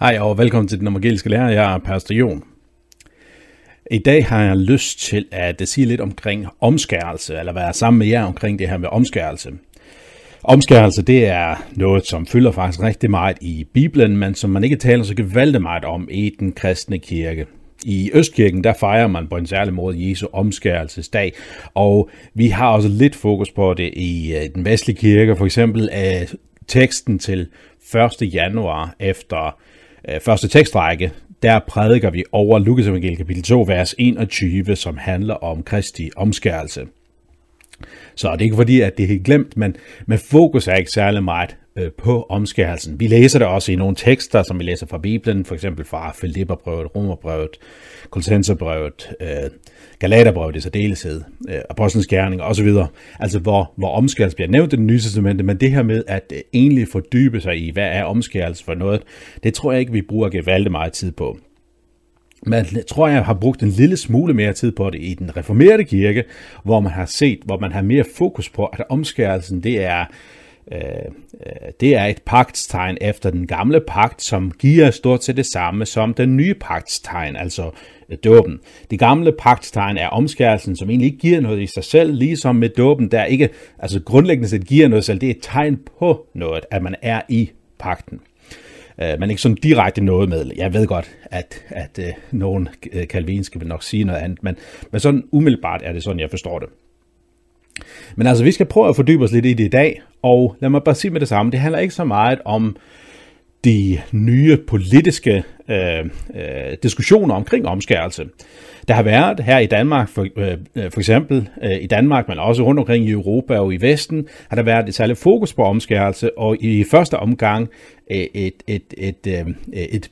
Hej og velkommen til den evangeliske lærer. Jeg er Pastor Jon. I dag har jeg lyst til at sige lidt omkring omskærelse, eller være sammen med jer omkring det her med omskærelse. Omskærelse, det er noget, som fylder faktisk rigtig meget i Bibelen, men som man ikke taler så gevaldigt meget om i den kristne kirke. I Østkirken, der fejrer man på en særlig måde Jesu omskærelsesdag, og vi har også lidt fokus på det i øh, den vestlige kirke, for eksempel af teksten til 1. januar efter Øh, første tekstrække, der prædiker vi over Lukas evangeliet kapitel 2, vers 21, som handler om Kristi omskærelse. Så det er ikke fordi, at det er helt glemt, men, men fokus er ikke særlig meget Øh, på omskærelsen. Vi læser det også i nogle tekster, som vi læser fra Bibelen, for eksempel fra Filipperbrevet, Romerbrevet, Kolossenserbrevet, øh, Galaterbrevet i særdeleshed, øh, Apostlenes Gerning osv. Altså hvor, hvor omskærelse bliver nævnt i det nye testamente, men det her med at øh, egentlig fordybe sig i, hvad er omskærelse for noget, det tror jeg ikke, vi bruger gevaldigt meget tid på. Men tror, jeg har brugt en lille smule mere tid på det i den reformerede kirke, hvor man har set, hvor man har mere fokus på, at omskærelsen det er Øh, øh, det er et pagtstegn efter den gamle pagt, som giver stort set det samme som den nye pagtstegn, altså øh, dåben. Det gamle pagtstegn er omskærelsen, som egentlig ikke giver noget i sig selv, ligesom med dåben, der ikke altså grundlæggende set giver noget selv. Det er et tegn på noget, at man er i pagten. Man men ikke sådan direkte noget med. Jeg ved godt, at, at at nogen kalvinske vil nok sige noget andet, men, men sådan umiddelbart er det sådan, jeg forstår det. Men altså, vi skal prøve at fordybe os lidt i det i dag, og lad mig bare sige med det samme, det handler ikke så meget om de nye politiske øh, øh, diskussioner omkring omskærelse. Der har været her i Danmark, for, øh, øh, for eksempel øh, i Danmark, men også rundt omkring i Europa og i Vesten, har der været et særligt fokus på omskærelse, og i første omgang et, et, et, et, øh, et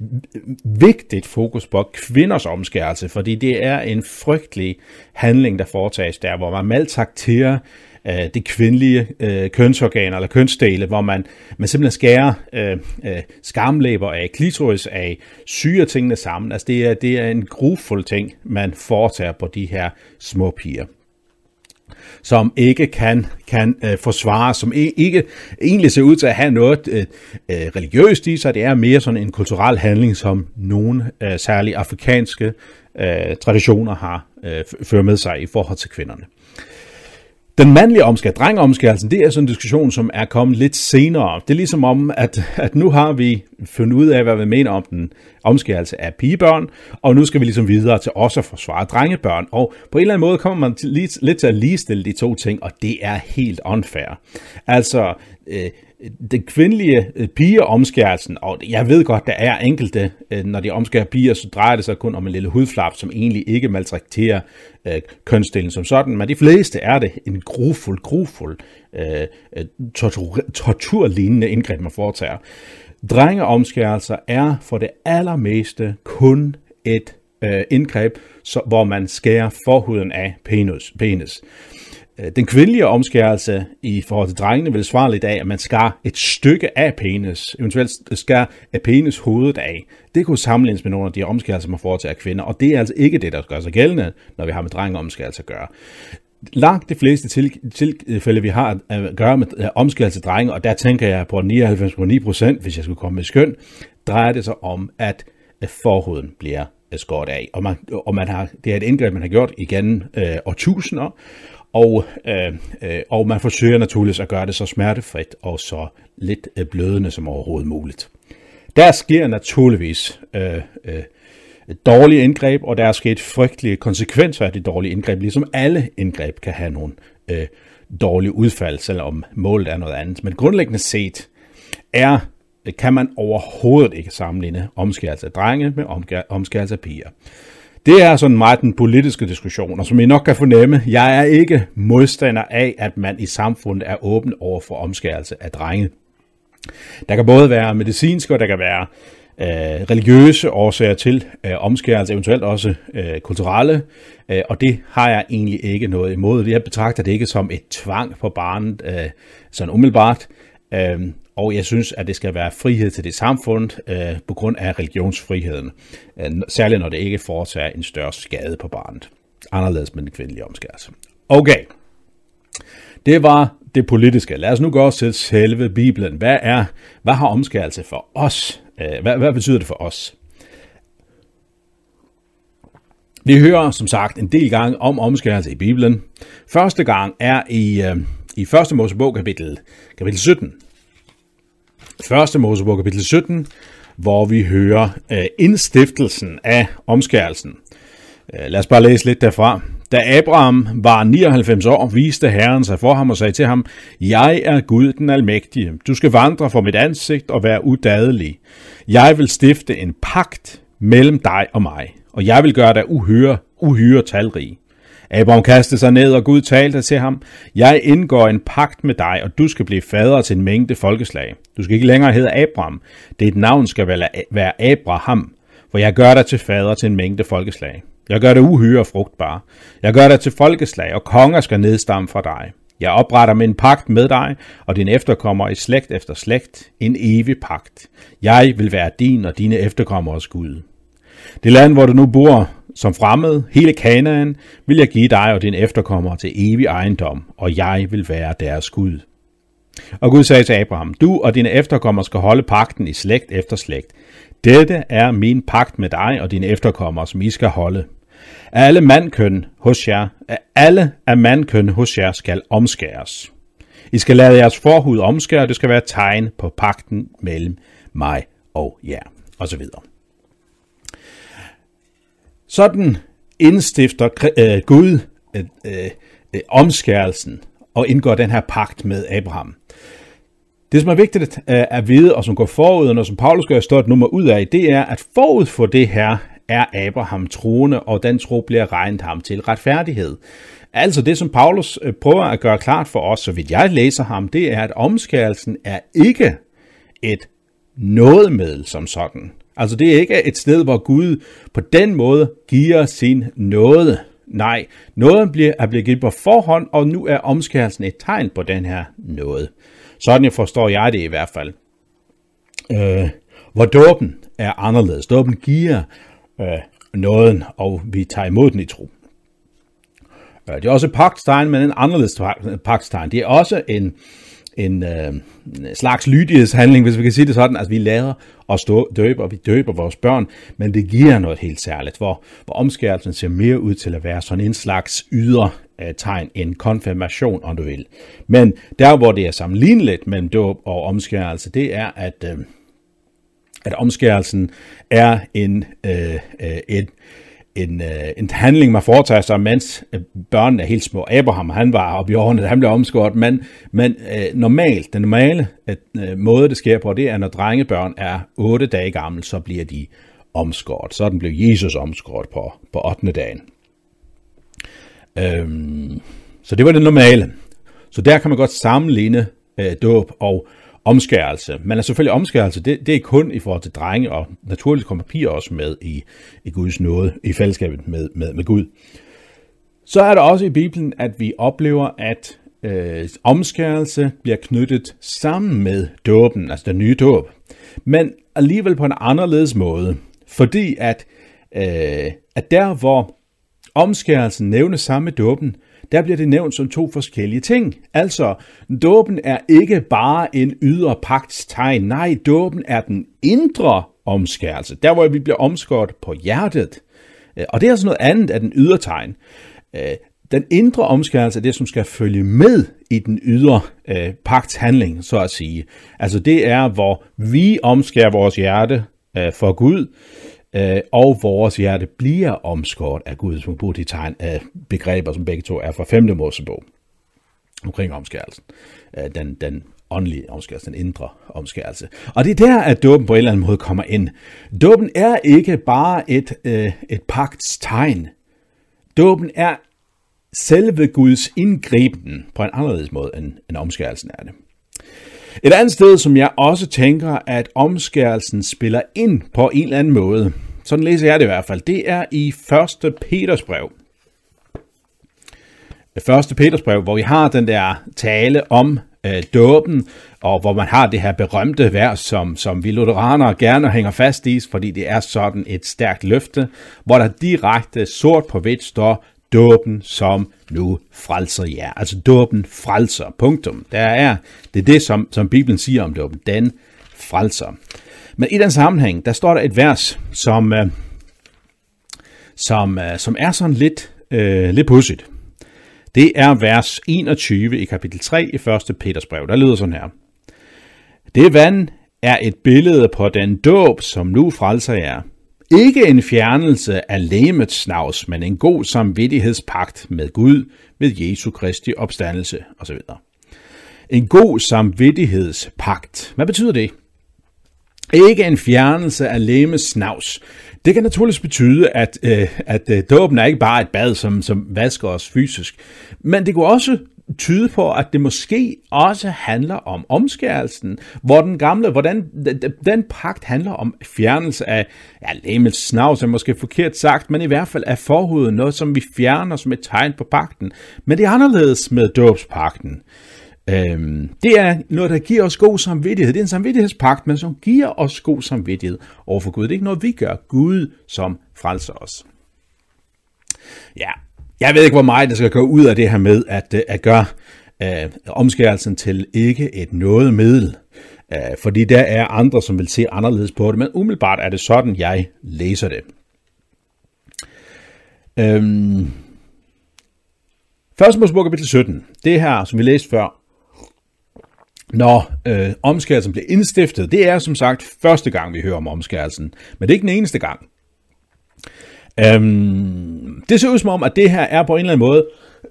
vigtigt fokus på kvinders omskærelse, fordi det er en frygtelig handling, der foretages der, hvor man maltrakterer øh, det kvindelige øh, kønsorgan eller kønsdele, hvor man, man simpelthen skærer øh, øh, skamlæber af, klitoris af, syger tingene sammen. Altså det er, det er en grufuld ting, man foretager på de her små piger som ikke kan, kan øh, forsvare, som e, ikke egentlig ser ud til at have noget øh, øh, religiøst i sig. Det er mere sådan en kulturel handling, som nogle øh, særlige afrikanske øh, traditioner har øh, ført med sig i forhold til kvinderne. Den mandlige omskæring, drengeomskærelsen, det er sådan en diskussion, som er kommet lidt senere. Det er ligesom om, at, at nu har vi fundet ud af, hvad vi mener om den omskærelse af pigebørn, og nu skal vi ligesom videre til også at forsvare drengebørn. Og på en eller anden måde kommer man til, lidt til at ligestille de to ting, og det er helt unfair. Altså, øh, det kvindelige øh, pigeomskærelsen, og jeg ved godt, der er enkelte, øh, når de omskærer piger, så drejer det sig kun om en lille hudflap, som egentlig ikke maltrakterer øh, kønsdelen som sådan, men de fleste er det en grufuld, grufuld øh, øh tortur, torturlignende indgreb, man foretager. Drengeomskærelser er for det allermeste kun et øh, indgreb, så, hvor man skærer forhuden af penis. penis. Øh, den kvindelige omskærelse i forhold til drengene vil svare lidt af, at man skar et stykke af penis, eventuelt skar af penis hovedet af. Det kunne sammenlignes med nogle af de omskærelser, man foretager af kvinder, og det er altså ikke det, der gør sig gældende, når vi har med drengeomskærelse at gøre. Langt de fleste tilfælde, vi har øh, at gøre med øh, omskærelse omskærelse drenge, og der tænker jeg på 99,9 procent, hvis jeg skulle komme med skøn, drejer det sig om, at forhuden bliver skåret af. Og, man, og man har, det er et indgreb, man har gjort igen øh, årtusinder, og, øh, øh, og man forsøger naturligvis at gøre det så smertefrit og så lidt øh, blødende som overhovedet muligt. Der sker naturligvis øh, øh, dårlige indgreb, og der er sket frygtelige konsekvenser af de dårlige indgreb, ligesom alle indgreb kan have nogle øh, dårlige udfald, selvom målet er noget andet. Men grundlæggende set er øh, kan man overhovedet ikke sammenligne omskærelse af drenge med omskærelse af piger. Det er sådan meget den politiske diskussion, og som I nok kan fornemme, jeg er ikke modstander af, at man i samfundet er åben over for omskærelse af drenge. Der kan både være medicinske, og der kan være øh, religiøse årsager til øh, omskærelse, eventuelt også øh, kulturelle, øh, og det har jeg egentlig ikke noget imod. Jeg betragter det ikke som et tvang på barnet, øh, sådan umiddelbart. Øh, og jeg synes, at det skal være frihed til det samfund øh, på grund af religionsfriheden. Øh, særligt når det ikke foretager en større skade på barnet. Anderledes med den kvindelige omskærelse. Okay. Det var det politiske. Lad os nu gå til selve Bibelen. Hvad, er, hvad har omskærelse for os øh, hvad, hvad betyder det for os? Vi hører som sagt en del gange om omskærelse i Bibelen. Første gang er i, øh, i 1. Mosebog kapitel, kapitel 17. 1. Mosebog kapitel 17, hvor vi hører øh, indstiftelsen af omskærelsen. Øh, lad os bare læse lidt derfra. Da Abraham var 99 år, viste Herren sig for ham og sagde til ham, Jeg er Gud den almægtige. Du skal vandre for mit ansigt og være udadelig. Jeg vil stifte en pagt mellem dig og mig, og jeg vil gøre dig uhyre, uhyre talrig. Abram kastede sig ned, og Gud talte til ham, Jeg indgår en pagt med dig, og du skal blive fader til en mængde folkeslag. Du skal ikke længere hedde Abraham. Dit navn skal være Abraham, for jeg gør dig til fader til en mængde folkeslag. Jeg gør dig uhyre frugtbar. Jeg gør dig til folkeslag, og konger skal nedstamme fra dig. Jeg opretter min pagt med dig, og din efterkommer i slægt efter slægt, en evig pagt. Jeg vil være din og dine efterkommeres Gud. Det land, hvor du nu bor som fremmed, hele Kanaan, vil jeg give dig og din efterkommer til evig ejendom, og jeg vil være deres Gud. Og Gud sagde til Abraham, du og dine efterkommere skal holde pakten i slægt efter slægt. Dette er min pagt med dig og dine efterkommere, som I skal holde. Alle mandkøn hos jer, alle af mandkøn hos jer skal omskæres. I skal lade jeres forhud omskære, det skal være tegn på pakten mellem mig og jer, og så videre. Sådan indstifter øh, Gud øh, øh, øh, omskærelsen og indgår den her pagt med Abraham. Det, som er vigtigt at øh, vide, og som går forud, og som Paulus gør et stort nummer ud af, det er, at forud for det her er Abraham troende, og den tro bliver regnet ham til retfærdighed. Altså det, som Paulus prøver at gøre klart for os, så vidt jeg læser ham, det er, at omskærelsen er ikke et nådemiddel som sådan. Altså det er ikke et sted, hvor Gud på den måde giver sin nåde. Nej, nåden bliver, er blevet givet på forhånd, og nu er omskærelsen et tegn på den her nåde. Sådan forstår jeg det i hvert fald. Øh, hvor dåben er anderledes. Dåben giver øh, nåden, og vi tager imod den i tro. Øh, det er også et pagtstegn, men en anderledes pagtstegn. Det er også en, en øh, slags lydighedshandling, hvis vi kan sige det sådan. Altså vi lærer at stå, døbe, og vi døber vores børn, men det giver noget helt særligt, hvor, hvor omskærelsen ser mere ud til at være sådan en slags ydre øh, tegn, en konfirmation, om du vil. Men der, hvor det er sammenligneligt mellem dåb og omskærelse, det er, at, øh, at omskærelsen er en, øh, øh, et, en, øh, en handling, man foretager sig, mens øh, børnene er helt små. Abraham, han var oppe i årene, han blev omskåret, men, men øh, normalt, den normale øh, måde, det sker på, det er, når drengebørn er 8 dage gamle, så bliver de omskåret. Sådan blev Jesus omskåret på, på 8. dagen. Øhm, så det var det normale. Så der kan man godt sammenligne øh, dåb og omskærelse. Men er selvfølgelig omskærelse, det, det er kun i forhold til drenge, og naturligt kommer piger også med i, i Guds nåde, i fællesskabet med, med, med Gud. Så er der også i Bibelen, at vi oplever, at øh, omskærelse bliver knyttet sammen med dåben, altså den nye dåb. Men alligevel på en anderledes måde, fordi at, øh, at der hvor omskærelsen nævnes sammen med dåben, der bliver det nævnt som to forskellige ting. Altså, dåben er ikke bare en ydre pagtstegn. Nej, dåben er den indre omskærelse. Der, hvor vi bliver omskåret på hjertet. Øh, og det er altså noget andet af den ydre tegn. Øh, den indre omskærelse er det, som skal følge med i den ydre øh, pagtshandling, så at sige. Altså det er, hvor vi omskærer vores hjerte øh, for Gud, øh, og vores hjerte bliver omskåret af Gud, som tegn af begreber, som begge to er fra 5. Mosebog omkring omskærelsen. Øh, den, den åndelige omskærelse, den indre omskærelse. Og det er der, at dåben på en eller anden måde kommer ind. Dåben er ikke bare et, øh, et pagts tegn. Dåben er selve Guds indgriben på en anderledes måde, end, end omskærelsen er det. Et andet sted, som jeg også tænker, at omskærelsen spiller ind på en eller anden måde, sådan læser jeg det i hvert fald, det er i 1. Peters brev. 1. Peters brev, hvor vi har den der tale om øh, dåben, og hvor man har det her berømte vers, som, som vi lutheranere gerne hænger fast i, fordi det er sådan et stærkt løfte, hvor der direkte sort på hvidt står, dåben som nu frelser jer. Altså dåben frelser, punktum. Der er, det er det, som, som Bibelen siger om dåben, den frelser. Men i den sammenhæng, der står der et vers, som, øh, som, øh, som er sådan lidt, øh, lidt pudsigt. Det er vers 21 i kapitel 3 i 1. Peters brev. Der lyder sådan her. Det vand er et billede på den dåb, som nu frelser jer. Ikke en fjernelse af lemets snavs, men en god samvittighedspagt med Gud ved Jesu Kristi opstandelse osv. En god samvittighedspagt. Hvad betyder det? Ikke en fjernelse af lægemets snavs. Det kan naturligvis betyde, at, øh, at øh, dåben er ikke bare et bad, som, som vasker os fysisk, men det kunne også tyde på, at det måske også handler om omskærelsen, hvor den gamle, hvordan den pagt handler om fjernelse af, ja, lægemets snavs er måske forkert sagt, men i hvert fald af forhuden, noget som vi fjerner som et tegn på pakten. Men det er anderledes med dåbspakten. Øhm, det er noget, der giver os god samvittighed. Det er en samvittighedspagt, men som giver os god samvittighed overfor Gud. Det er ikke noget, vi gør. Gud, som frelser os. Ja, jeg ved ikke, hvor meget der skal gå ud af det her med at, øh, at gøre øh, omskærelsen til ikke et noget middel. Øh, fordi der er andre, som vil se anderledes på det, men umiddelbart er det sådan, jeg læser det. Øhm, Første Mosebog kapitel 17, det her, som vi læste før, når øh, omskærelsen blev indstiftet, det er som sagt første gang, vi hører om omskærelsen, men det er ikke den eneste gang. Øhm, det ser ud som om, at det her er på en eller anden måde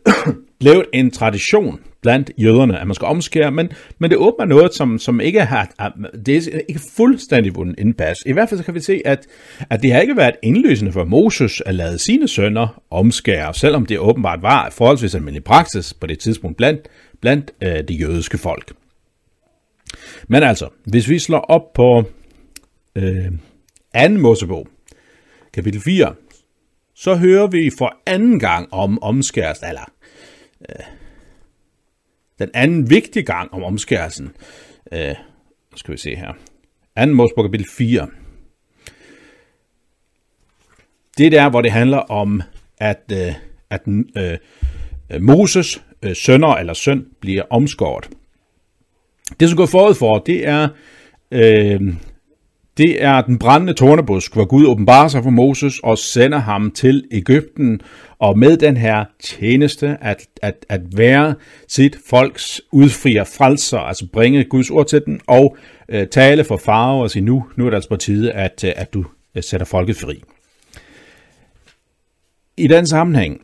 blevet en tradition blandt jøderne, at man skal omskære, men, men det åbner noget, som, som ikke har, det er ikke fuldstændig vundet indpas. I hvert fald så kan vi se, at, at det har ikke været indlysende for Moses at lade sine sønner omskære, selvom det åbenbart var forholdsvis almindelig praksis på det tidspunkt blandt, blandt øh, det jødiske folk. Men altså, hvis vi slår op på øh, 2. Mosebog, kapitel 4, så hører vi for anden gang om omskærelsen, eller øh, den anden vigtige gang om omskærelsen. Øh, skal vi se her. 2. Mosebog kapitel 4. Det er der, hvor det handler om, at, øh, at øh, Moses øh, sønner eller søn bliver omskåret. Det, som går forud for, det er, øh, det er den brændende tornebusk, hvor Gud åbenbarer sig for Moses og sender ham til Ægypten, og med den her tjeneste at, at, at være sit folks udfrier frelser, altså bringe Guds ord til den, og øh, tale for farve og sige, nu, nu er det altså på tide, at, øh, at du øh, sætter folket fri. I den sammenhæng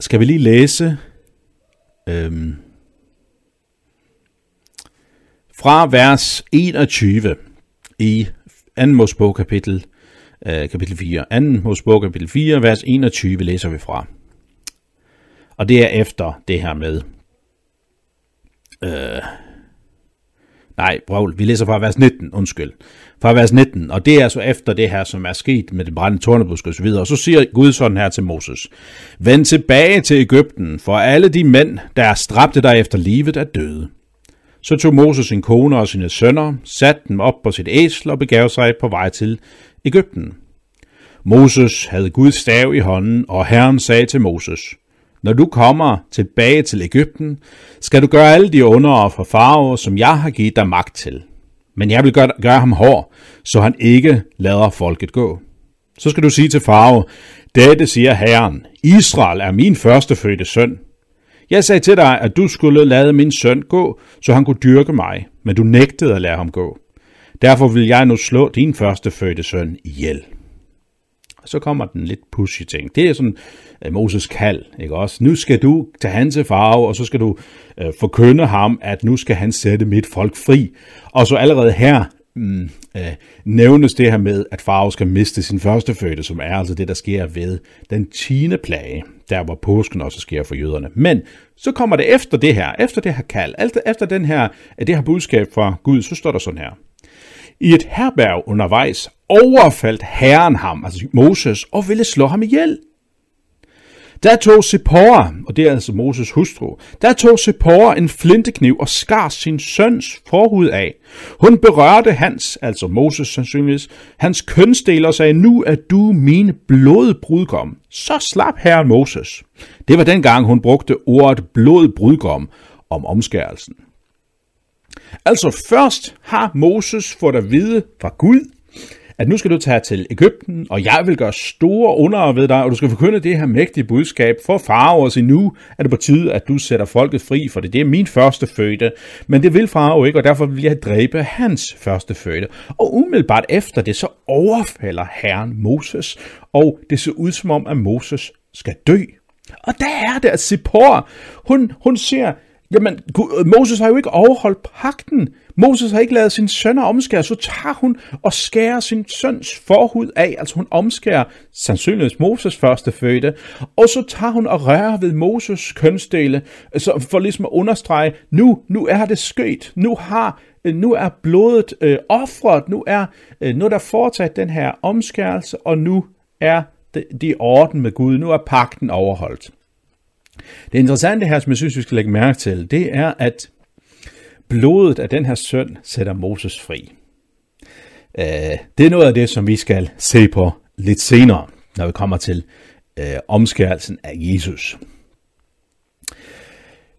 skal vi lige læse øh, fra vers 21 i 2. Mosebog kapitel, øh, kapitel 4. 2. Mosebog kapitel 4, vers 21 læser vi fra. Og det er efter det her med... Øh, nej, brøvl, vi læser fra vers 19, undskyld. Fra vers 19, og det er altså efter det her, som er sket med det brændende tårnebusk og så videre. Og så siger Gud sådan her til Moses. Vend tilbage til Ægypten, for alle de mænd, der er stræbte dig efter livet, er døde. Så tog Moses sin kone og sine sønner, satte dem op på sit æsel og begav sig på vej til Ægypten. Moses havde Guds stav i hånden, og Herren sagde til Moses, Når du kommer tilbage til Ægypten, skal du gøre alle de under for farver, som jeg har givet dig magt til. Men jeg vil gøre, gøre ham hård, så han ikke lader folket gå. Så skal du sige til farve, dette siger Herren, Israel er min førstefødte søn, jeg sagde til dig, at du skulle lade min søn gå, så han kunne dyrke mig, men du nægtede at lade ham gå. Derfor vil jeg nu slå din første fødte søn ihjel. Og så kommer den lidt pushy ting. Det er sådan uh, Moses kald, ikke også? Nu skal du tage han til farve, og så skal du uh, forkynde ham, at nu skal han sætte mit folk fri. Og så allerede her mm, øh, nævnes det her med, at farve skal miste sin første fødte, som er altså det, der sker ved den tiende plage der hvor påsken også sker for jøderne. Men så kommer det efter det her, efter det her kald, efter den her, det her budskab fra Gud, så står der sådan her. I et herberg undervejs overfaldt herren ham, altså Moses, og ville slå ham ihjel. Der tog Sephora, og det er altså Moses hustru, der tog Sephora en flintekniv og skar sin søns forhud af. Hun berørte hans, altså Moses sandsynligvis, hans kønsdel og sagde, nu er du min blodbrudgom. Så slap herren Moses. Det var dengang, hun brugte ordet blodbrudgom om omskærelsen. Altså først har Moses fået at vide fra Gud, at nu skal du tage til Ægypten, og jeg vil gøre store under ved dig, og du skal forkynde det her mægtige budskab for farve og sige, nu er det på tide, at du sætter folket fri, for det, det er min første fødte. Men det vil farve ikke, og derfor vil jeg dræbe hans første fødte. Og umiddelbart efter det, så overfalder herren Moses, og det ser ud som om, at Moses skal dø. Og der er det, at Zippor, hun, hun ser, Jamen, Moses har jo ikke overholdt pakten. Moses har ikke lavet sin sønner omskære, så tager hun og skærer sin søns forhud af. Altså hun omskærer sandsynligvis Moses første fødte, og så tager hun og rører ved Moses kønsdele, altså for ligesom at understrege, nu, nu er det sket, nu har nu er blodet øh, offret, nu er, øh, nu er der foretaget den her omskærelse, og nu er det, det i orden med Gud, nu er pakten overholdt. Det interessante her, som jeg synes, vi skal lægge mærke til, det er, at blodet af den her søn sætter Moses fri. Øh, det er noget af det, som vi skal se på lidt senere, når vi kommer til øh, omskærelsen af Jesus.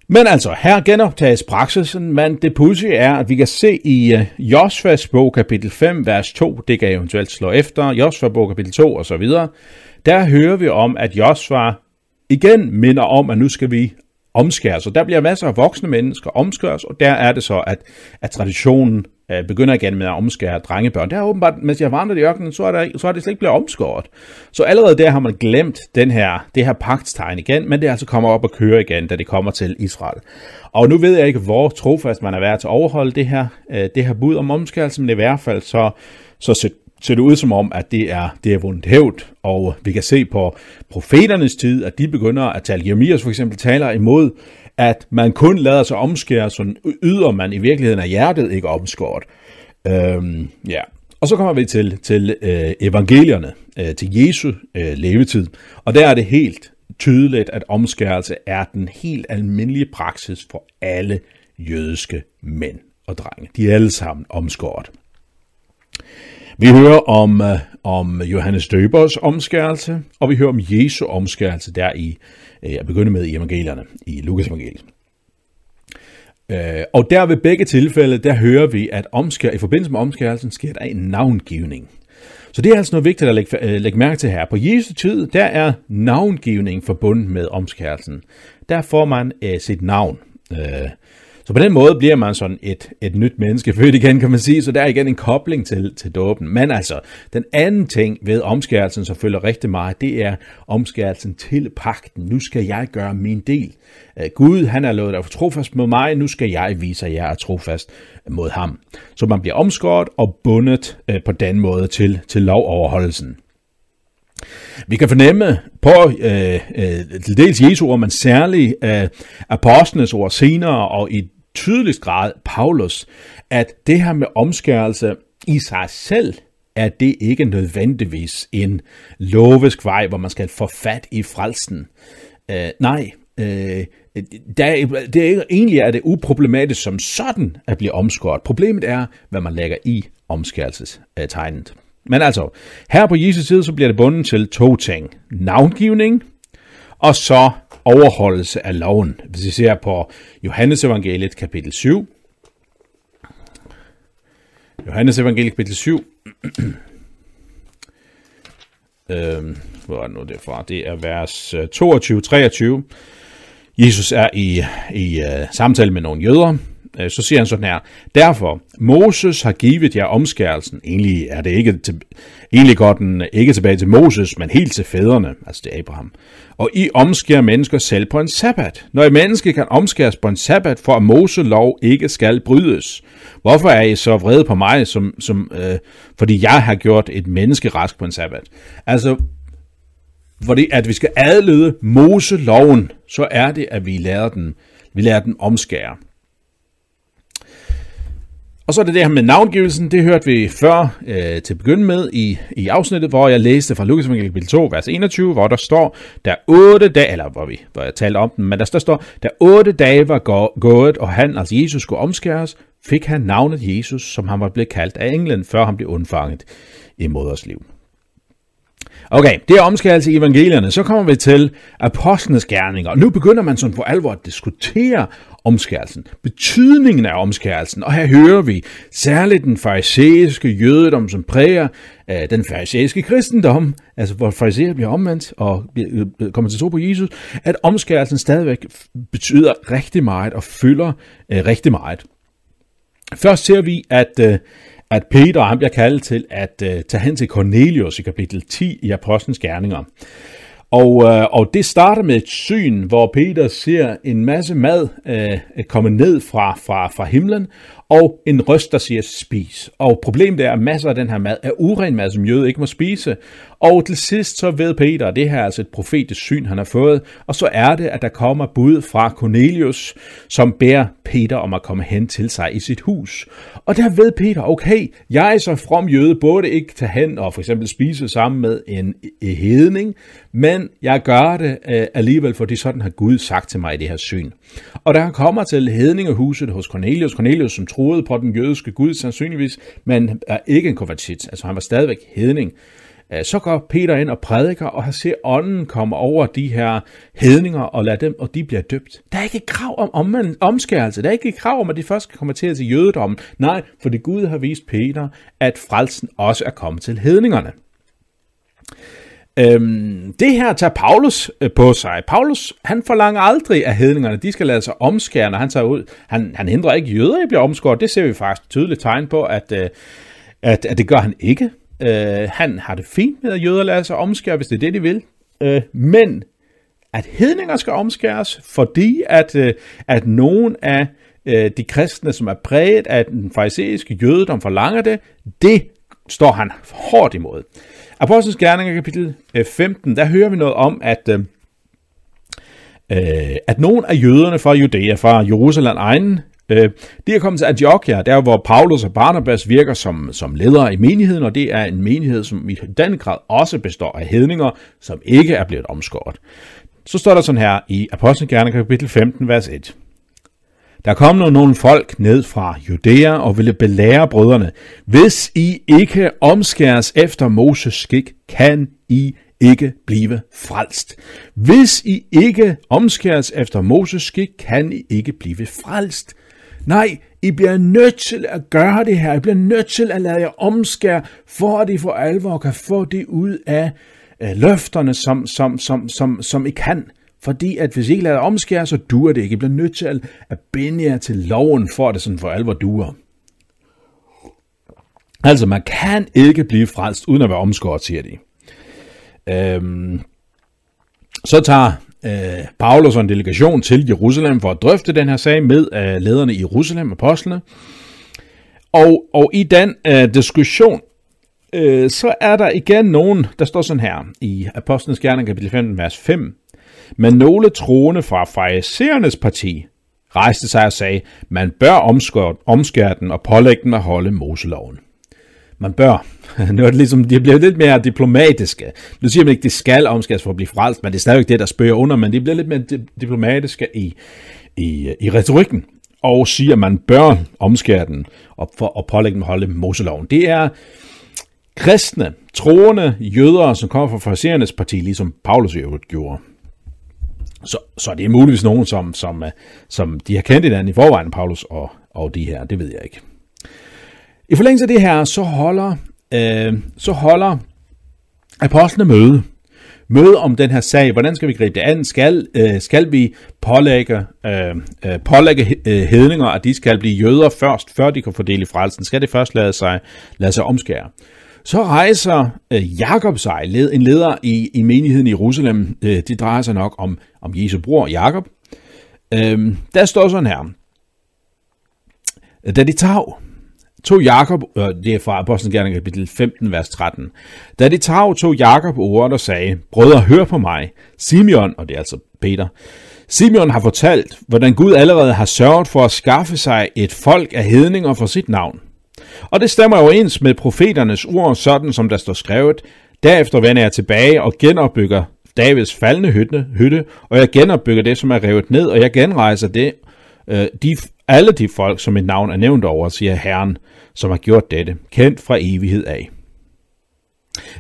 Men altså, her genoptages praksisen, men det pudsige er, at vi kan se i øh, uh, Josvas bog kapitel 5, vers 2, det kan eventuelt slå efter, Josva bog kapitel 2 og så videre, der hører vi om, at Josfa igen minder om, at nu skal vi omskæres. Og der bliver masser af voksne mennesker omskæres, og der er det så, at, at traditionen øh, begynder igen med at omskære drengebørn. Det er åbenbart, mens jeg vandrer i ørkenen, så er, der, så er det slet ikke blevet omskåret. Så allerede der har man glemt den her, det her pagtstegn igen, men det altså kommer op og køre igen, da det kommer til Israel. Og nu ved jeg ikke, hvor trofast man er værd til at overholde det her, øh, det her bud om omskærelse, men i hvert fald så, så ser det ud som om, at det er, det er vundet hævd, og vi kan se på profeternes tid, at de begynder at tale, Jeremias for eksempel taler imod, at man kun lader sig omskære, så yder man i virkeligheden af hjertet ikke omskåret. Øhm, ja. Og så kommer vi til, til øh, evangelierne, øh, til Jesu øh, levetid, og der er det helt tydeligt, at omskærelse er den helt almindelige praksis for alle jødiske mænd og drenge. De er alle sammen omskåret. Vi hører om, øh, om Johannes Døbers omskærelse, og vi hører om Jesu omskærelse der i, øh, jeg begynder med i evangelierne, i Lukas evangeliet. Uh, og der ved begge tilfælde, der hører vi, at omskær, i forbindelse med omskærelsen sker der en navngivning. Så det er altså noget vigtigt at lægge, lægge mærke til her. På Jesu tid, der er navngivning forbundet med omskærelsen. Der får man uh, sit navn. Uh, så på den måde bliver man sådan et, et nyt menneske født igen, kan man sige, så der er igen en kobling til, til dåben. Men altså, den anden ting ved omskærelsen, som følger rigtig meget, det er omskærelsen til pakten. Nu skal jeg gøre min del. Øh, Gud, han er lovet at trofast mod mig, nu skal jeg vise, at jeg er trofast mod ham. Så man bliver omskåret og bundet øh, på den måde til, til lovoverholdelsen. Vi kan fornemme på øh, øh, til dels Jesu ord, men særligt øh, apostlenes ord senere og i tydeligst grad Paulus, at det her med omskærelse i sig selv er det ikke nødvendigvis en lovisk vej, hvor man skal få fat i frelsen. Øh, nej, øh, der, det er, egentlig er det uproblematisk som sådan at blive omskåret. Problemet er, hvad man lægger i omskærelsestegnet. Men altså, her på Jesu tid, så bliver det bundet til to ting. Navngivning, og så overholdelse af loven. Hvis vi ser på Johannes evangeliet kapitel 7. Johannes evangeliet kapitel 7. øhm, hvor er det nu det fra? Det er vers øh, 22-23. Jesus er i, i uh, samtale med nogle jøder, Øh, så siger han sådan her, derfor, Moses har givet jer omskærelsen, egentlig er det ikke, til, egentlig går den ikke tilbage til Moses, men helt til fædrene, altså til Abraham. Og I omskærer mennesker selv på en sabbat. Når et menneske kan omskæres på en sabbat, for at Moses lov ikke skal brydes. Hvorfor er I så vrede på mig, som, som, øh, fordi jeg har gjort et menneske rask på en sabbat? Altså, fordi at vi skal adlyde Moseloven, så er det, at vi lærer den, vi lærer den omskære. Og så er det det her med navngivelsen, det hørte vi før øh, til at begynde med i, i afsnittet, hvor jeg læste fra Lukas kapitel 2, vers 21, hvor der står, der otte dage, eller hvor, vi, hvor jeg talte om den, men der, der står, der otte dage var gå, gået, og han, altså Jesus, skulle omskæres, fik han navnet Jesus, som han var blevet kaldt af englen, før han blev undfanget i moders liv. Okay, det er omskærelse i evangelierne. Så kommer vi til apostlenes gerninger. Og nu begynder man sådan for alvor at diskutere omskærelsen, betydningen af omskærelsen. Og her hører vi særligt den farisæiske jødedom, som præger øh, den farisæiske kristendom, altså hvor farisæer bliver omvendt og øh, øh, kommer til tro på Jesus, at omskærelsen stadigvæk betyder rigtig meget og fylder øh, rigtig meget. Først ser vi, at øh, at Peter han bliver kaldt til at øh, tage hen til Cornelius i kapitel 10 i Apostlenes Gerninger. Og, øh, og det starter med et syn, hvor Peter ser en masse mad øh, øh, komme ned fra, fra, fra himlen, og en røst, der siger spis. Og problemet er, at masser af den her mad er uren mad, som jøde ikke må spise. Og til sidst så ved Peter, det her er altså et profetisk syn, han har fået, og så er det, at der kommer bud fra Cornelius, som beder Peter om at komme hen til sig i sit hus. Og der ved Peter, okay, jeg som så from jøde, burde ikke tage hen og for eksempel spise sammen med en e, hedning, men jeg gør det uh, alligevel, fordi sådan har Gud sagt til mig i det her syn. Og da han kommer til hedningehuset hos Cornelius, Cornelius som troede på den jødiske Gud sandsynligvis, men er ikke en konvertit, altså han var stadigvæk hedning, Øh, så går Peter ind og prædiker, og han ser ånden komme over de her hedninger og lade dem, og de bliver døbt. Der er ikke et krav om, om omskærelse. Der er ikke et krav om, at de først skal konvertere til jødedommen. Nej, for det Gud har vist Peter, at frelsen også er kommet til hedningerne. Øhm, det her tager Paulus øh, på sig. Paulus, han forlanger aldrig, at hedningerne de skal lade sig omskære, når han tager ud. Han, han hindrer ikke jøder i at blive omskåret. Det ser vi faktisk tydeligt tegn på, at, øh, at, at det gør han ikke. Øh, han har det fint med, at jøder lader sig omskære, hvis det er det, de vil. Øh, men at hedninger skal omskæres, fordi at, øh, at nogen af øh, de kristne, som er præget af den farisæiske jødedom, forlanger det, det står han hårdt imod. Apostlenes Gerninger kapitel øh, 15, der hører vi noget om, at, øh, øh, at nogle af jøderne fra Judæa, fra Jerusalem egen, det de er kommet til Antiochia, der hvor Paulus og Barnabas virker som, som ledere i menigheden, og det er en menighed, som i den grad også består af hedninger, som ikke er blevet omskåret. Så står der sådan her i Apostlenes kapitel 15, vers 1. Der kom nu nogle folk ned fra Judæa og ville belære brødrene. Hvis I ikke omskæres efter Moses skik, kan I ikke blive frelst. Hvis I ikke omskæres efter Moses skik, kan I ikke blive frelst. Nej, I bliver nødt til at gøre det her. I bliver nødt til at lade jer omskære, for at I for alvor kan få det ud af øh, løfterne, som, som, som, som, som I kan. Fordi at hvis I ikke lader omskære, så duer det ikke. I bliver nødt til at binde jer til loven, for at det sådan for alvor duer. Altså, man kan ikke blive frelst, uden at være omskåret, siger de. Øhm, så tager øh, Paulus en delegation til Jerusalem for at drøfte den her sag med øh, lederne i Jerusalem, apostlene. Og, og i den øh, diskussion, øh, så er der igen nogen, der står sådan her i Apostlenes Gerning kapitel 15, vers 5. Men nogle troende fra farisæernes parti rejste sig og sagde, man bør omskære den og pålægge den at holde Moseloven. Man bør. Nu er det ligesom, de bliver lidt mere diplomatiske. Nu siger man ikke, at det skal omskæres for at blive frelst, men det er stadigvæk det, der spørger under, men de bliver lidt mere diplomatiske i, i, i retorikken og siger, at man bør omskære den og, for at pålægge dem at holde Moseloven. Det er kristne, troende jøder, som kommer fra farisæernes parti, ligesom Paulus i øvrigt gjorde. Så, så det er muligvis nogen, som, som, øh, som de har kendt hinanden i forvejen, Paulus og, og de her, det ved jeg ikke. I forlængelse af det her, så holder, øh, så holder apostlene møde. Møde om den her sag. Hvordan skal vi gribe det an? Skal, øh, skal vi pålægge, øh, øh pålægge øh, hedninger, at de skal blive jøder først, før de kan fordele frelsen? Skal det først lade sig, lade sig omskære? Så rejser øh, Jakob sig, led, en leder i, i menigheden i Jerusalem. Øh, det drejer sig nok om, om Jesu bror Jakob. Øh, der står sådan her. Da de tag, tog Jakob, øh, det er fra Apostlen kapitel 15, vers 13. Da de tag, tog Jakob ordet og sagde, Brødre, hør på mig. Simeon, og det er altså Peter, Simeon har fortalt, hvordan Gud allerede har sørget for at skaffe sig et folk af hedninger for sit navn. Og det stemmer overens med profeternes ord, sådan som der står skrevet. Derefter vender jeg tilbage og genopbygger Davids faldende hytte, hytte, og jeg genopbygger det, som er revet ned, og jeg genrejser det, øh, de, alle de folk, som mit navn er nævnt over, siger Herren, som har gjort dette, kendt fra evighed af.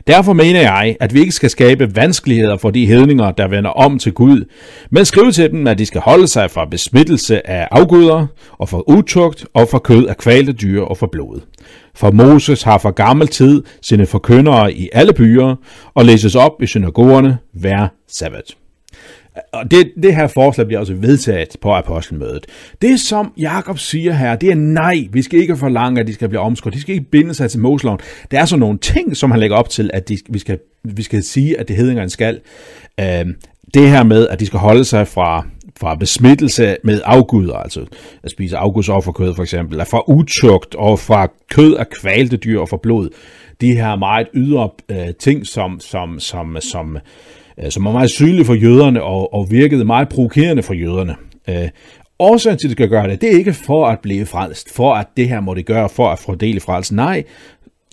Derfor mener jeg, at vi ikke skal skabe vanskeligheder for de hedninger, der vender om til Gud, men skrive til dem, at de skal holde sig fra besmittelse af afguder, og fra utugt, og fra kød af kvalte dyr og fra blod. For Moses har fra gammel tid sine forkyndere i alle byer, og læses op i synagogerne hver sabbat. Og det, det her forslag bliver også vedtaget på apostelmødet. Det som Jakob siger her, det er nej, vi skal ikke forlange, at de skal blive omskåret. De skal ikke binde sig til Moseloven. Der er så nogle ting, som han lægger op til, at de, vi, skal, vi skal sige, at det hedder skal. Øh, det her med, at de skal holde sig fra, fra besmittelse med afguder, altså at spise afgudsofferkød for eksempel, eller fra utugt og fra kød af kvalte dyr og fra blod. De her meget ydre øh, ting, som, som, som, som Øh, som var meget synlig for jøderne og, og virkede meget provokerende for jøderne. Øh, årsagen til, at det skal gøre det, det er ikke for at blive frelst, for at det her må det gøre, for at få frelsen. Nej,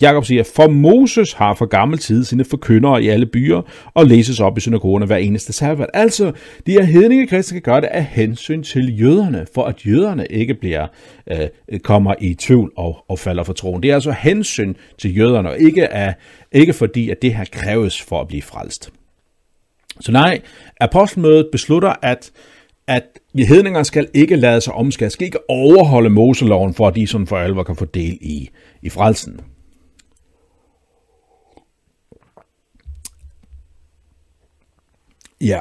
Jakob siger, for Moses har for gammel tid sine forkyndere i alle byer og læses op i synagogerne hver eneste sabbat. Altså, de her hedninge kristne kan gøre det af hensyn til jøderne, for at jøderne ikke bliver øh, kommer i tvivl og, og falder for troen. Det er altså hensyn til jøderne, og ikke, af, ikke fordi, at det her kræves for at blive frelst. Så nej, apostelmødet beslutter, at, at hedninger skal ikke lade sig omskære, skal ikke overholde Moseloven, for at de sådan for alvor kan få del i, i frelsen. Ja.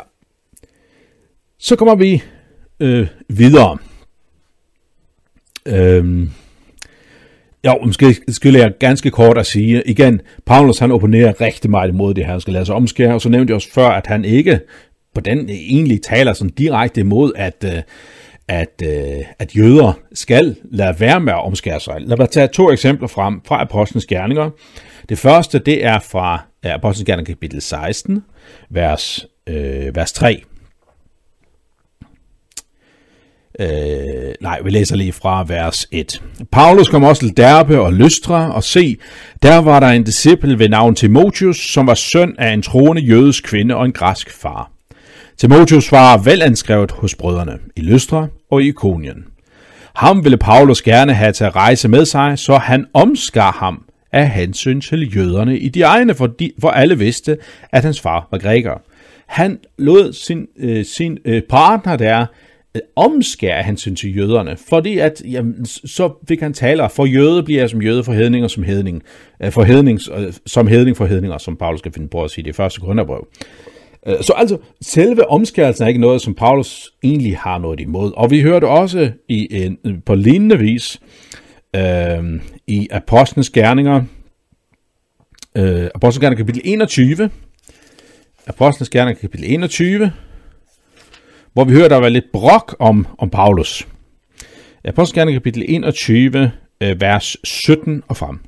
Så kommer vi øh, videre. Øhm, jo, måske skulle jeg ganske kort at sige, igen, Paulus han opponerer rigtig meget imod det her, han skal lade sig omskære, og så nævnte jeg også før, at han ikke på den egentlig taler sådan direkte imod, at, øh, at, øh, at jøder skal lade være med at omskære sig. Lad mig tage to eksempler frem fra Apostlenes Gerninger. Det første, det er fra Apostlenes Gerninger kapitel 16, vers, øh, vers 3. Øh, nej, vi læser lige fra vers 1. Paulus kom også til Derbe og Lystra, og se, der var der en disciple ved navn Timotius, som var søn af en troende jødisk kvinde og en græsk far. Timotius var velanskrevet hos brødrene i Lystra og i Ikonien. Ham ville Paulus gerne have til at rejse med sig, så han omskar ham af hensyn til jøderne i de egne, for, de, for alle vidste, at hans far var græker. Han lod sin, øh, sin øh, partner der omskære hensyn til jøderne, fordi at, jamen, så fik han taler, for jøde bliver som jøde, for hedninger som hedning, øh, for hedning, øh, som hedning for hedninger, som Paulus skal finde på at sige det i første Korintherbrev. Øh, så altså, selve omskærelsen er ikke noget, som Paulus egentlig har noget imod. Og vi hørte også i en, på lignende vis øh, i Apostlenes Gerninger, øh, Apostlenes Gerninger kapitel 21, Apostlenes Gerninger kapitel 21, hvor vi hører, der var lidt brok om, om Paulus. Apostelgærning kapitel 21, øh, vers 17 og frem.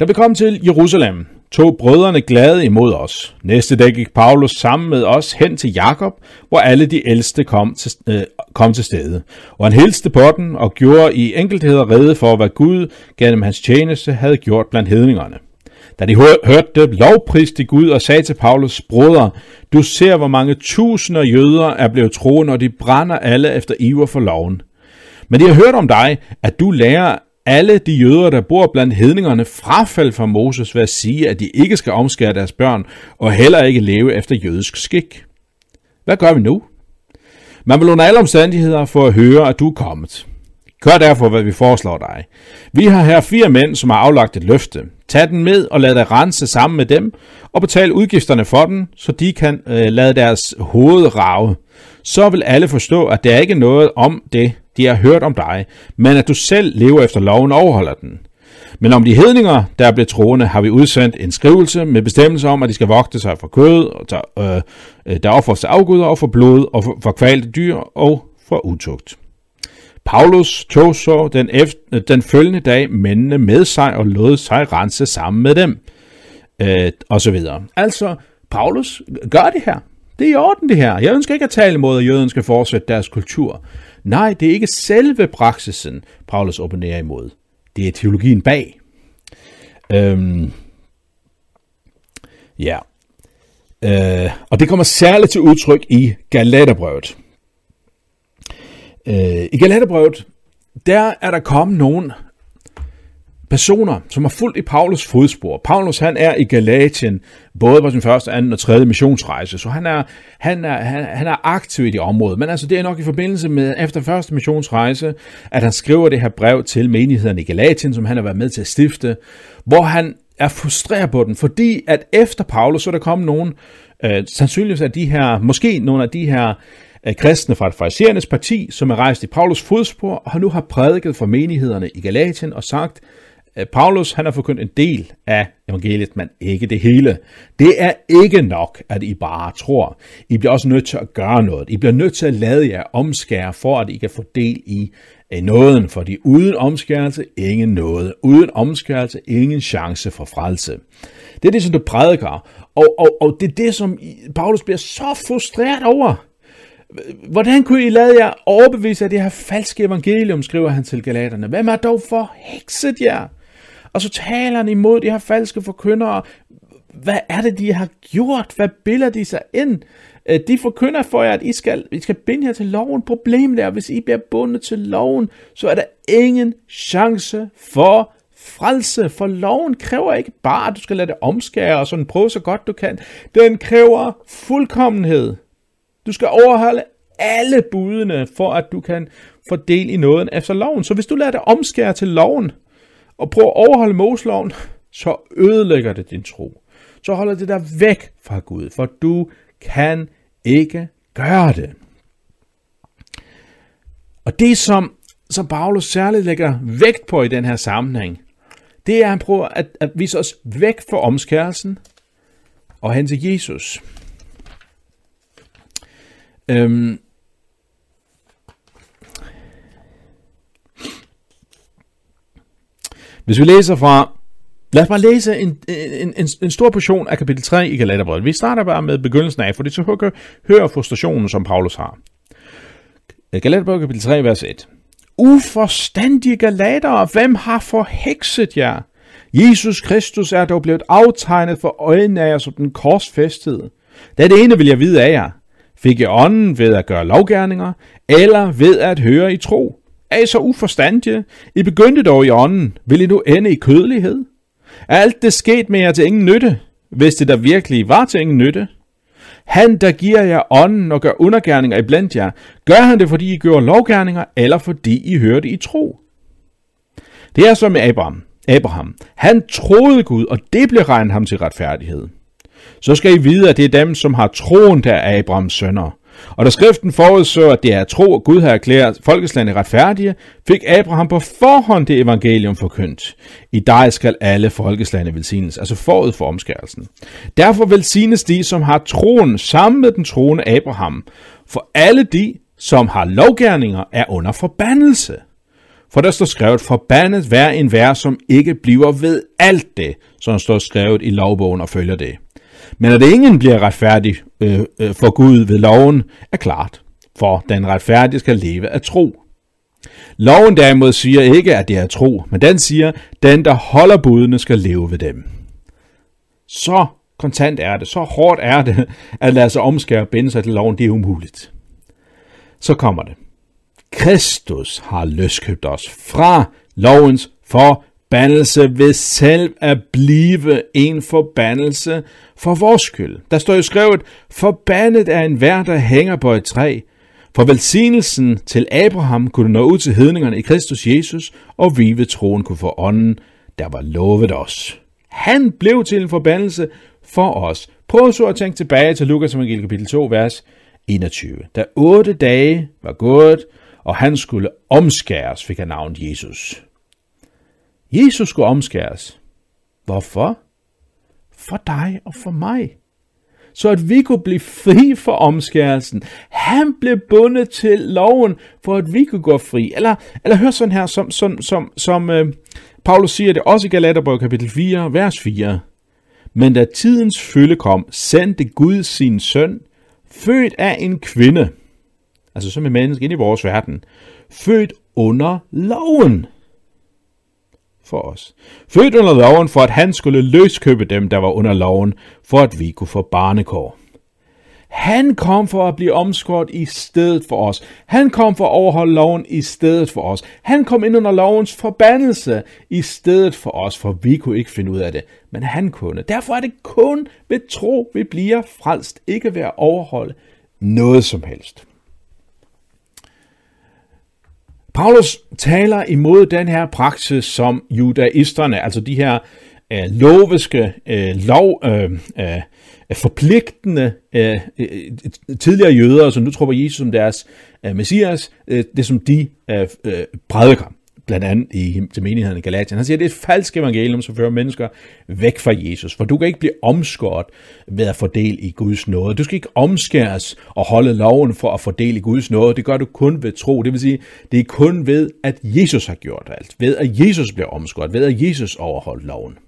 Da vi kom til Jerusalem, tog brødrene glade imod os. Næste dag gik Paulus sammen med os hen til Jakob, hvor alle de ældste kom til, øh, kom til stede. Og han hilste på den og gjorde i enkeltheder rede for, hvad Gud gennem hans tjeneste havde gjort blandt hedningerne. Da de hørte det, lovpriste Gud og sagde til Paulus, Broder, du ser, hvor mange tusinder jøder er blevet troende, og de brænder alle efter iver for loven. Men de har hørt om dig, at du lærer alle de jøder, der bor blandt hedningerne, frafald fra Moses ved at sige, at de ikke skal omskære deres børn, og heller ikke leve efter jødisk skik. Hvad gør vi nu? Man vil under alle omstændigheder få at høre, at du er kommet. Gør derfor, hvad vi foreslår dig. Vi har her fire mænd, som har aflagt et løfte. Tag den med og lad dig rense sammen med dem, og betal udgifterne for den, så de kan øh, lade deres hoved rave. Så vil alle forstå, at der er ikke noget om det, de har hørt om dig, men at du selv lever efter loven og overholder den. Men om de hedninger, der er blevet troende, har vi udsendt en skrivelse med bestemmelse om, at de skal vogte sig for kød, og der, øh, øh, der offres til afguder, og for blod, og for, for kvalte dyr, og for utugt. Paulus tog så den, efter, den følgende dag mændene med sig og lod sig rense sammen med dem, øh, og så videre. Altså, Paulus gør det her. Det er i orden det her. Jeg ønsker ikke at tale imod, at jøderne skal fortsætte deres kultur. Nej, det er ikke selve praksisen, Paulus opponerer imod. Det er teologien bag. Øhm, ja. Øh, og det kommer særligt til udtryk i Galaterbrevet. Øh, I Galaterbrevet, der er der kommet nogen personer, som har fulgt i Paulus fodspor. Paulus han er i Galatien, både på sin første, anden og tredje missionsrejse, så han er, han er, han, han er aktiv i det område. Men altså det er nok i forbindelse med efter første missionsrejse, at han skriver det her brev til menighederne i Galatien, som han har været med til at stifte, hvor han er frustreret på den, fordi at efter Paulus, så er der kommet nogen, øh, sandsynligvis af de her, måske nogle af de her af kristne fra fariserernes parti, som er rejst i Paulus fodspor, og nu har prædiket for menighederne i Galatien og sagt, at Paulus han har forkyndt en del af evangeliet, men ikke det hele. Det er ikke nok, at I bare tror. I bliver også nødt til at gøre noget. I bliver nødt til at lade jer omskære, for at I kan få del i øh, nåden, fordi uden omskærelse, ingen noget. Uden omskærelse, ingen chance for frelse. Det er det, som du prædiker, og, og, og det er det, som Paulus bliver så frustreret over. Hvordan kunne I lade jer overbevise af det her falske evangelium, skriver han til galaterne. Hvem er dog for hekset jer? Og så taler han imod de her falske forkyndere. Hvad er det, de har gjort? Hvad billeder de sig ind? Øh, de forkynder for jer, at I skal, I skal binde jer til loven. Problemet er, hvis I bliver bundet til loven, så er der ingen chance for frelse, for loven kræver ikke bare, at du skal lade det omskære og sådan prøve så godt du kan. Den kræver fuldkommenhed. Du skal overholde alle budene, for at du kan få del i nåden efter loven. Så hvis du lader dig omskære til loven, og prøver at overholde Mosloven, så ødelægger det din tro. Så holder det dig væk fra Gud, for du kan ikke gøre det. Og det, som, som Paulus særligt lægger vægt på i den her sammenhæng, det er, at han prøver at, at vise os væk fra omskærelsen og hen til Jesus. Øhm, Hvis vi læser fra, lad os bare læse en, en, en, en stor portion af kapitel 3 i Galaterbrevet. Vi starter bare med begyndelsen af, fordi så hører, frustrationen, som Paulus har. Galaterbrevet kapitel 3, vers 1. Uforstandige galatere, hvem har forhekset jer? Jesus Kristus er dog blevet aftegnet for øjnene af jer som den korsfæstede. Det ene vil jeg vide af jer. Fik jeg ånden ved at gøre lovgærninger, eller ved at høre i tro? Er I så uforstandige? I begyndte dog i ånden. Vil I nu ende i kødelighed? Er alt det sket med jer til ingen nytte, hvis det der virkelig var til ingen nytte? Han, der giver jer ånden og gør undergærninger iblandt jer, gør han det, fordi I gør lovgærninger, eller fordi I hørte i tro? Det er som med Abraham. Abraham. Han troede Gud, og det blev regnet ham til retfærdighed. Så skal I vide, at det er dem, som har troen, der er Abrahams sønner. Og da skriften forudså, at det er tro, at Gud har erklæret folkeslandet retfærdige, fik Abraham på forhånd det evangelium forkyndt. I dig skal alle folkeslande velsignes, altså forud for omskærelsen. Derfor velsignes de, som har troen sammen med den troende Abraham. For alle de, som har lovgærninger, er under forbandelse. For der står skrevet, forbandet hver en vær, som ikke bliver ved alt det, som står skrevet i lovbogen og følger det. Men at ingen bliver retfærdig øh, øh, for Gud ved loven, er klart, for den retfærdige skal leve af tro. Loven derimod siger ikke, at det er tro, men den siger, at den, der holder budene, skal leve ved dem. Så kontant er det, så hårdt er det, at lade sig omskære og binde sig til loven, det er umuligt. Så kommer det. Kristus har løskøbt os fra lovens for forbandelse ved selv at blive en forbandelse for vores skyld. Der står jo skrevet, forbandet er en hver, der hænger på et træ. For velsignelsen til Abraham kunne nå ud til hedningerne i Kristus Jesus, og vi ved troen kunne få ånden, der var lovet os. Han blev til en forbandelse for os. Prøv så at tænke tilbage til Lukas evangeliet kapitel 2, vers 21. Da otte dage var gået, og han skulle omskæres, fik han navnet Jesus. Jesus skulle omskæres. Hvorfor? For dig og for mig. Så at vi kunne blive fri for omskærelsen. Han blev bundet til loven, for at vi kunne gå fri. Eller, eller hør sådan her, som, som, som, som øh, Paulus siger det også i Galaterbrevet kapitel 4, vers 4. Men da tidens fylde kom, sendte Gud sin søn, født af en kvinde, altså som en menneske ind i vores verden, født under loven for os. Født under loven, for at han skulle løskøbe dem, der var under loven, for at vi kunne få barnekår. Han kom for at blive omskåret i stedet for os. Han kom for at overholde loven i stedet for os. Han kom ind under lovens forbandelse i stedet for os, for vi kunne ikke finde ud af det, men han kunne. Derfor er det kun ved tro, vi bliver frelst, ikke ved at overholde noget som helst. Paulus taler imod den her praksis, som judaisterne, altså de her øh, loviske, øh, lov, øh, øh, forpligtende øh, øh, tidligere jøder, som nu tror på Jesus som deres øh, messias, øh, det som de øh, øh, prædiker blandt andet i, til menigheden i Galatien. Han siger, at det er et falsk evangelium, som fører mennesker væk fra Jesus, for du kan ikke blive omskåret ved at fordele i Guds nåde. Du skal ikke omskæres og holde loven for at fordele i Guds nåde. Det gør du kun ved tro. Det vil sige, det er kun ved, at Jesus har gjort alt. Ved at Jesus bliver omskåret. Ved at Jesus overholdt loven.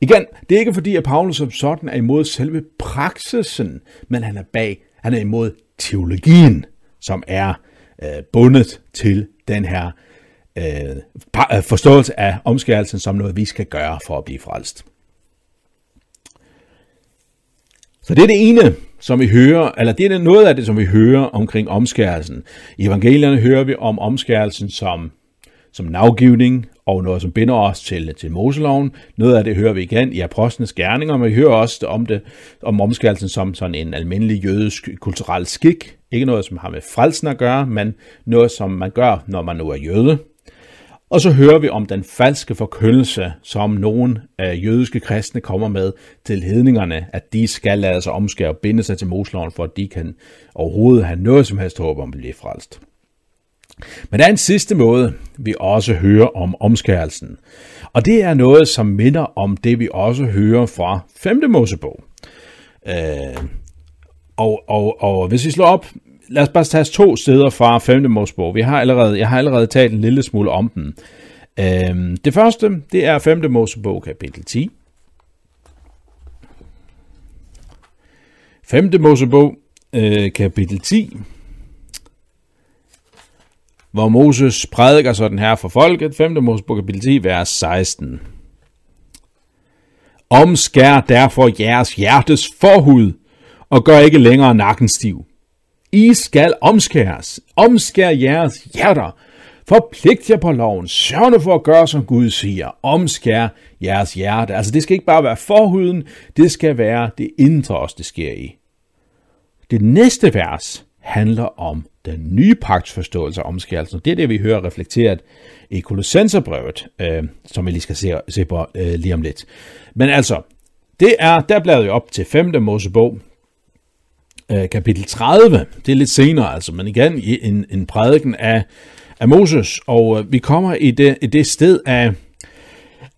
Igen, det er ikke fordi, at Paulus som sådan er imod selve praksisen, men han er bag, han er imod teologien, som er øh, bundet til den her Øh, øh, forståelse af omskærelsen som noget, vi skal gøre for at blive frelst. Så det er det ene, som vi hører, eller det er noget af det, som vi hører omkring omskærelsen. I evangelierne hører vi om omskærelsen som, som navgivning, og noget, som binder os til, til Moseloven. Noget af det hører vi igen i apostlenes gerninger, men vi hører også om det om omskærelsen som sådan en almindelig jødisk kulturel skik. Ikke noget, som har med frelsen at gøre, men noget, som man gør, når man nu er jøde. Og så hører vi om den falske forkyndelse, som nogle af jødiske kristne kommer med til hedningerne, at de skal lade sig omskære og binde sig til Moseloven, for at de kan overhovedet have noget som helst håb om at blive frelst. Men der er en sidste måde, vi også hører om omskærelsen. Og det er noget, som minder om det, vi også hører fra 5. Mosebog. Øh, og, og, og hvis vi slår op lad os bare tage to steder fra 5. Mosebog. Vi har allerede, jeg har allerede talt en lille smule om den. Øhm, det første, det er 5. Mosebog kapitel 10. 5. Mosebog øh, kapitel 10, hvor Moses prædiker sådan her for folket. 5. Mosebog kapitel 10, vers 16. Omskær derfor jeres hjertes forhud, og gør ikke længere nakken stiv. I skal omskæres. Omskær jeres hjerter. Forpligt jer på loven. Sørg nu for at gøre, som Gud siger. Omskær jeres hjerte. Altså det skal ikke bare være forhuden, det skal være det indre os, det sker i. Det næste vers handler om den nye pagtsforståelse af omskærelsen. Det er det, vi hører reflekteret i Kolossenserbrevet, øh, som vi lige skal se, se på øh, lige om lidt. Men altså, det er, der bladrer vi op til 5. Mosebog, Øh, kapitel 30. Det er lidt senere, altså, men igen en, en prædiken af, af Moses, og øh, vi kommer i det, i det sted af,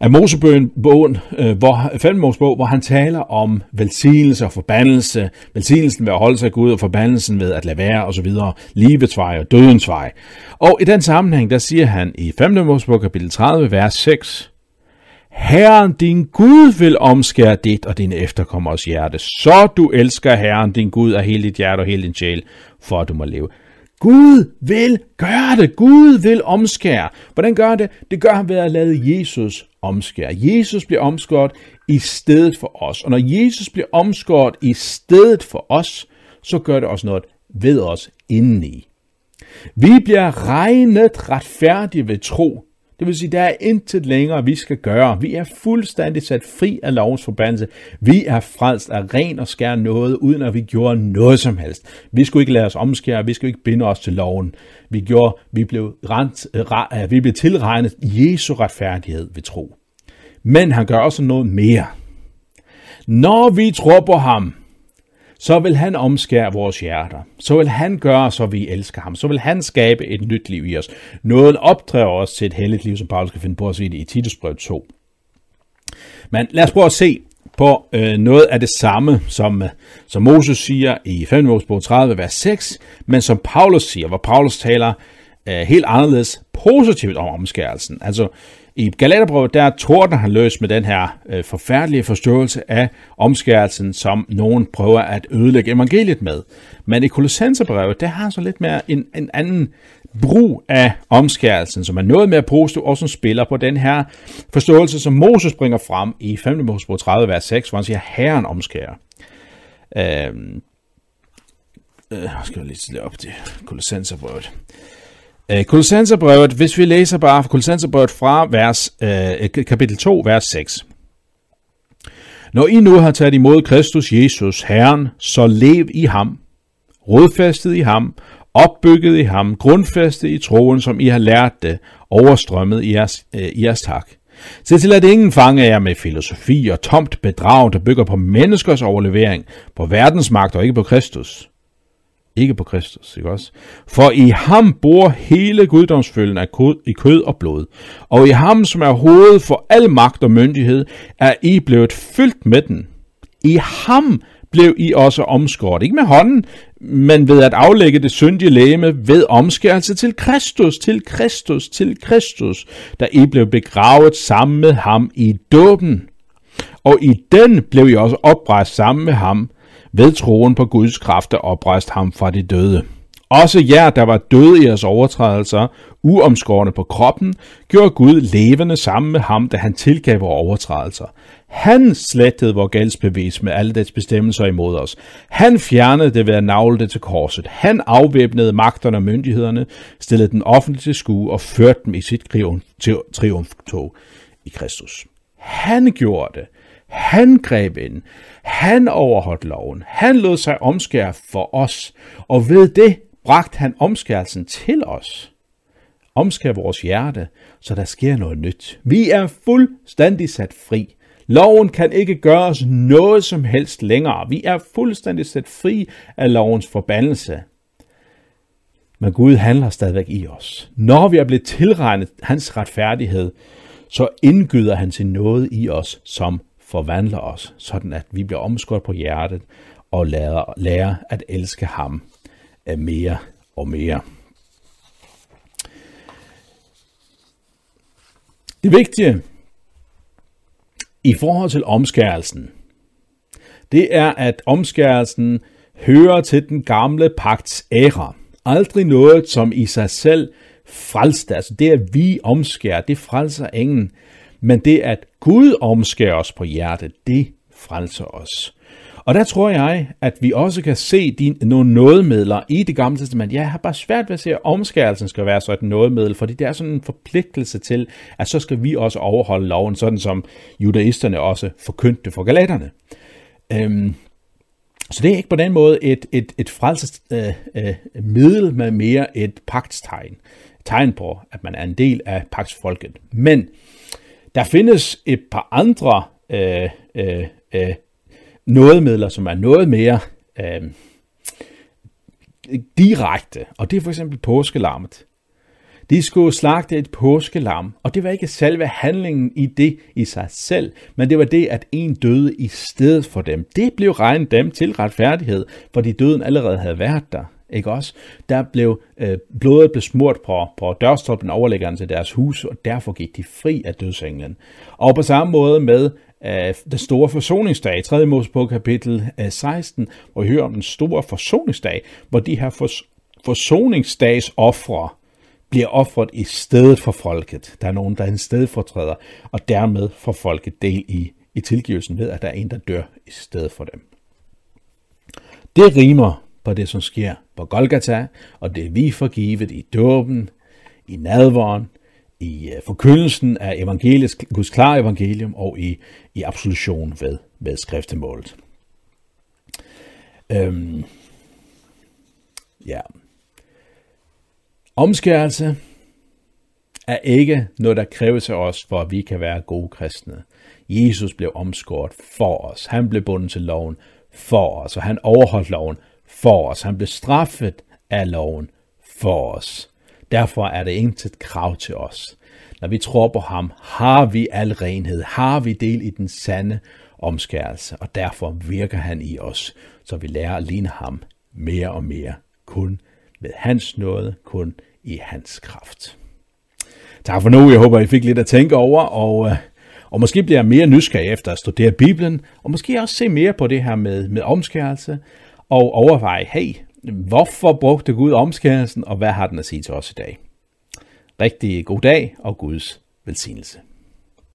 af Mosebøgen, bogen, øh, hvor, bog, hvor han taler om velsignelse og forbandelse, velsignelsen ved at holde sig Gud, og forbandelsen ved at lade være, osv., livets vej og dødens vej. Og i den sammenhæng, der siger han i 5. Mosebog, kapitel 30, vers 6, Herren din Gud vil omskære dit og dine efterkommers hjerte, så du elsker Herren din Gud af hele dit hjerte og hele din sjæl, for at du må leve. Gud vil gøre det. Gud vil omskære. Hvordan gør det? Det gør han ved at lade Jesus omskære. Jesus bliver omskåret i stedet for os. Og når Jesus bliver omskåret i stedet for os, så gør det også noget ved os indeni. Vi bliver regnet retfærdige ved tro det vil sige, der er intet længere, vi skal gøre. Vi er fuldstændig sat fri af lovens forbandelse. Vi er frelst af ren og skær noget, uden at vi gjorde noget som helst. Vi skulle ikke lade os omskære, vi skulle ikke binde os til loven. Vi, gjorde, vi, blev, rent, vi blev tilregnet Jesu retfærdighed ved tro. Men han gør også noget mere. Når vi tror på ham, så vil han omskære vores hjerter. Så vil han gøre, så vi elsker ham. Så vil han skabe et nyt liv i os. Noget optræder os til et helligt liv, som Paulus skal finde på at sige det i Titusbrevet 2. Men lad os prøve at se på øh, noget af det samme, som, øh, som Moses siger i 5. Mosebog 30, vers 6, men som Paulus siger, hvor Paulus taler øh, helt anderledes positivt om omskærelsen. Altså, i Galaterbrevet, der tordner han løs med den her øh, forfærdelige forståelse af omskærelsen, som nogen prøver at ødelægge evangeliet med. Men i Kolossenserbrevet, der har han så lidt mere en, en anden brug af omskærelsen, som er noget mere positiv, og som spiller på den her forståelse, som Moses bringer frem i 5. Mosebog 30, vers 6, hvor han siger, Herren omskærer. Øh, øh, skal jeg lige slå op det, Kolossenserbrevet. Øh, Kolossenserbrevet, hvis vi læser bare Kolossenserbrevet fra vers, øh, kapitel 2, vers 6. Når I nu har taget imod Kristus Jesus, Herren, så lev i ham, rodfæstet i ham, opbygget i ham, grundfæstet i troen, som I har lært det, overstrømmet i jeres, øh, i jeres tak. Se til, at ingen fanger jer med filosofi og tomt bedrag, der bygger på menneskers overlevering, på verdensmagt og ikke på Kristus. Ikke på Kristus, ikke også? For i ham bor hele guddomsfølgen af kød, i kød og blod. Og i ham, som er hovedet for al magt og myndighed, er I blevet fyldt med den. I ham blev I også omskåret. Ikke med hånden, men ved at aflægge det syndige læme ved omskærelse til Kristus, til Kristus, til Kristus, da I blev begravet sammen med ham i dåben. Og i den blev I også oprejst sammen med ham, ved troen på Guds kraft, der oprejst ham fra de døde. Også jer, der var døde i jeres overtrædelser, uomskårne på kroppen, gjorde Gud levende sammen med ham, da han tilgav vores overtrædelser. Han slettede vores gældsbevis med alle dets bestemmelser imod os. Han fjernede det ved at navle det til korset. Han afvæbnede magterne og myndighederne, stillede den offentlige til skue og førte dem i sit triumftog i Kristus. Han gjorde det. Han greb ind. Han overholdt loven. Han lod sig omskære for os. Og ved det bragte han omskærelsen til os. Omskær vores hjerte, så der sker noget nyt. Vi er fuldstændig sat fri. Loven kan ikke gøre os noget som helst længere. Vi er fuldstændig sat fri af lovens forbandelse. Men Gud handler stadigvæk i os. Når vi er blevet tilregnet hans retfærdighed, så indgyder han sin noget i os, som forvandler os, sådan at vi bliver omskåret på hjertet og lærer, lærer at elske ham øh, mere og mere. Det vigtige i forhold til omskærelsen, det er, at omskærelsen hører til den gamle pagts æra. Aldrig noget, som i sig selv frelste. Altså det, at vi omskærer, det frelser ingen. Men det, at Gud omskærer os på hjertet, det frelser os. Og der tror jeg, at vi også kan se de, nogle nådemidler i det gamle testament. Jeg har bare svært ved at se, at omskærelsen skal være så et nådemiddel, fordi det er sådan en forpligtelse til, at så skal vi også overholde loven, sådan som judaisterne også forkyndte for galaterne. Øhm, så det er ikke på den måde et, et, et frelsesmiddel, øh, øh, men mere et pagtstegn. Tegn på, at man er en del af pagtsfolket. Men der findes et par andre øh, øh, øh, nådemidler, som er noget mere øh, direkte, og det er for eksempel påskelammet. De skulle slagte et påskelam, og det var ikke selve handlingen i det i sig selv, men det var det, at en døde i stedet for dem. Det blev regnet dem til retfærdighed, fordi døden allerede havde været der. Ikke også? Der blev øh, blodet blev smurt på, på dørstolpen overlæggeren til deres hus, og derfor gik de fri af dødsenglen. Og på samme måde med øh, den store forsoningsdag, 3. Mosebog kapitel øh, 16, hvor vi hører om den store forsoningsdag, hvor de her fors, forsoningsdags ofre bliver offret i stedet for folket. Der er nogen, der er en stedfortræder, og dermed får folket del i, i tilgivelsen ved, at der er en, der dør i stedet for dem. Det rimer på det, som sker på Golgata, og det vi forgivet i dåben, i nadvåren, i øh, forkyndelsen af evangelisk, Guds klare evangelium og i, i absolution ved, ved skriftemålet. Øhm, ja. Omskærelse er ikke noget, der kræves af os, for at vi kan være gode kristne. Jesus blev omskåret for os. Han blev bundet til loven for os, og han overholdt loven for os. Han blev straffet af loven for os. Derfor er det intet krav til os. Når vi tror på ham, har vi al renhed, har vi del i den sande omskærelse, og derfor virker han i os, så vi lærer at ligne ham mere og mere, kun ved hans nåde, kun i hans kraft. Tak for nu. Jeg håber, I fik lidt at tænke over, og, øh, og måske bliver jeg mere nysgerrig efter at studere Bibelen, og måske også se mere på det her med, med omskærelse, og overveje, hey, hvorfor brugte Gud omskærelsen, og hvad har den at sige til os i dag? Rigtig god dag og Guds velsignelse.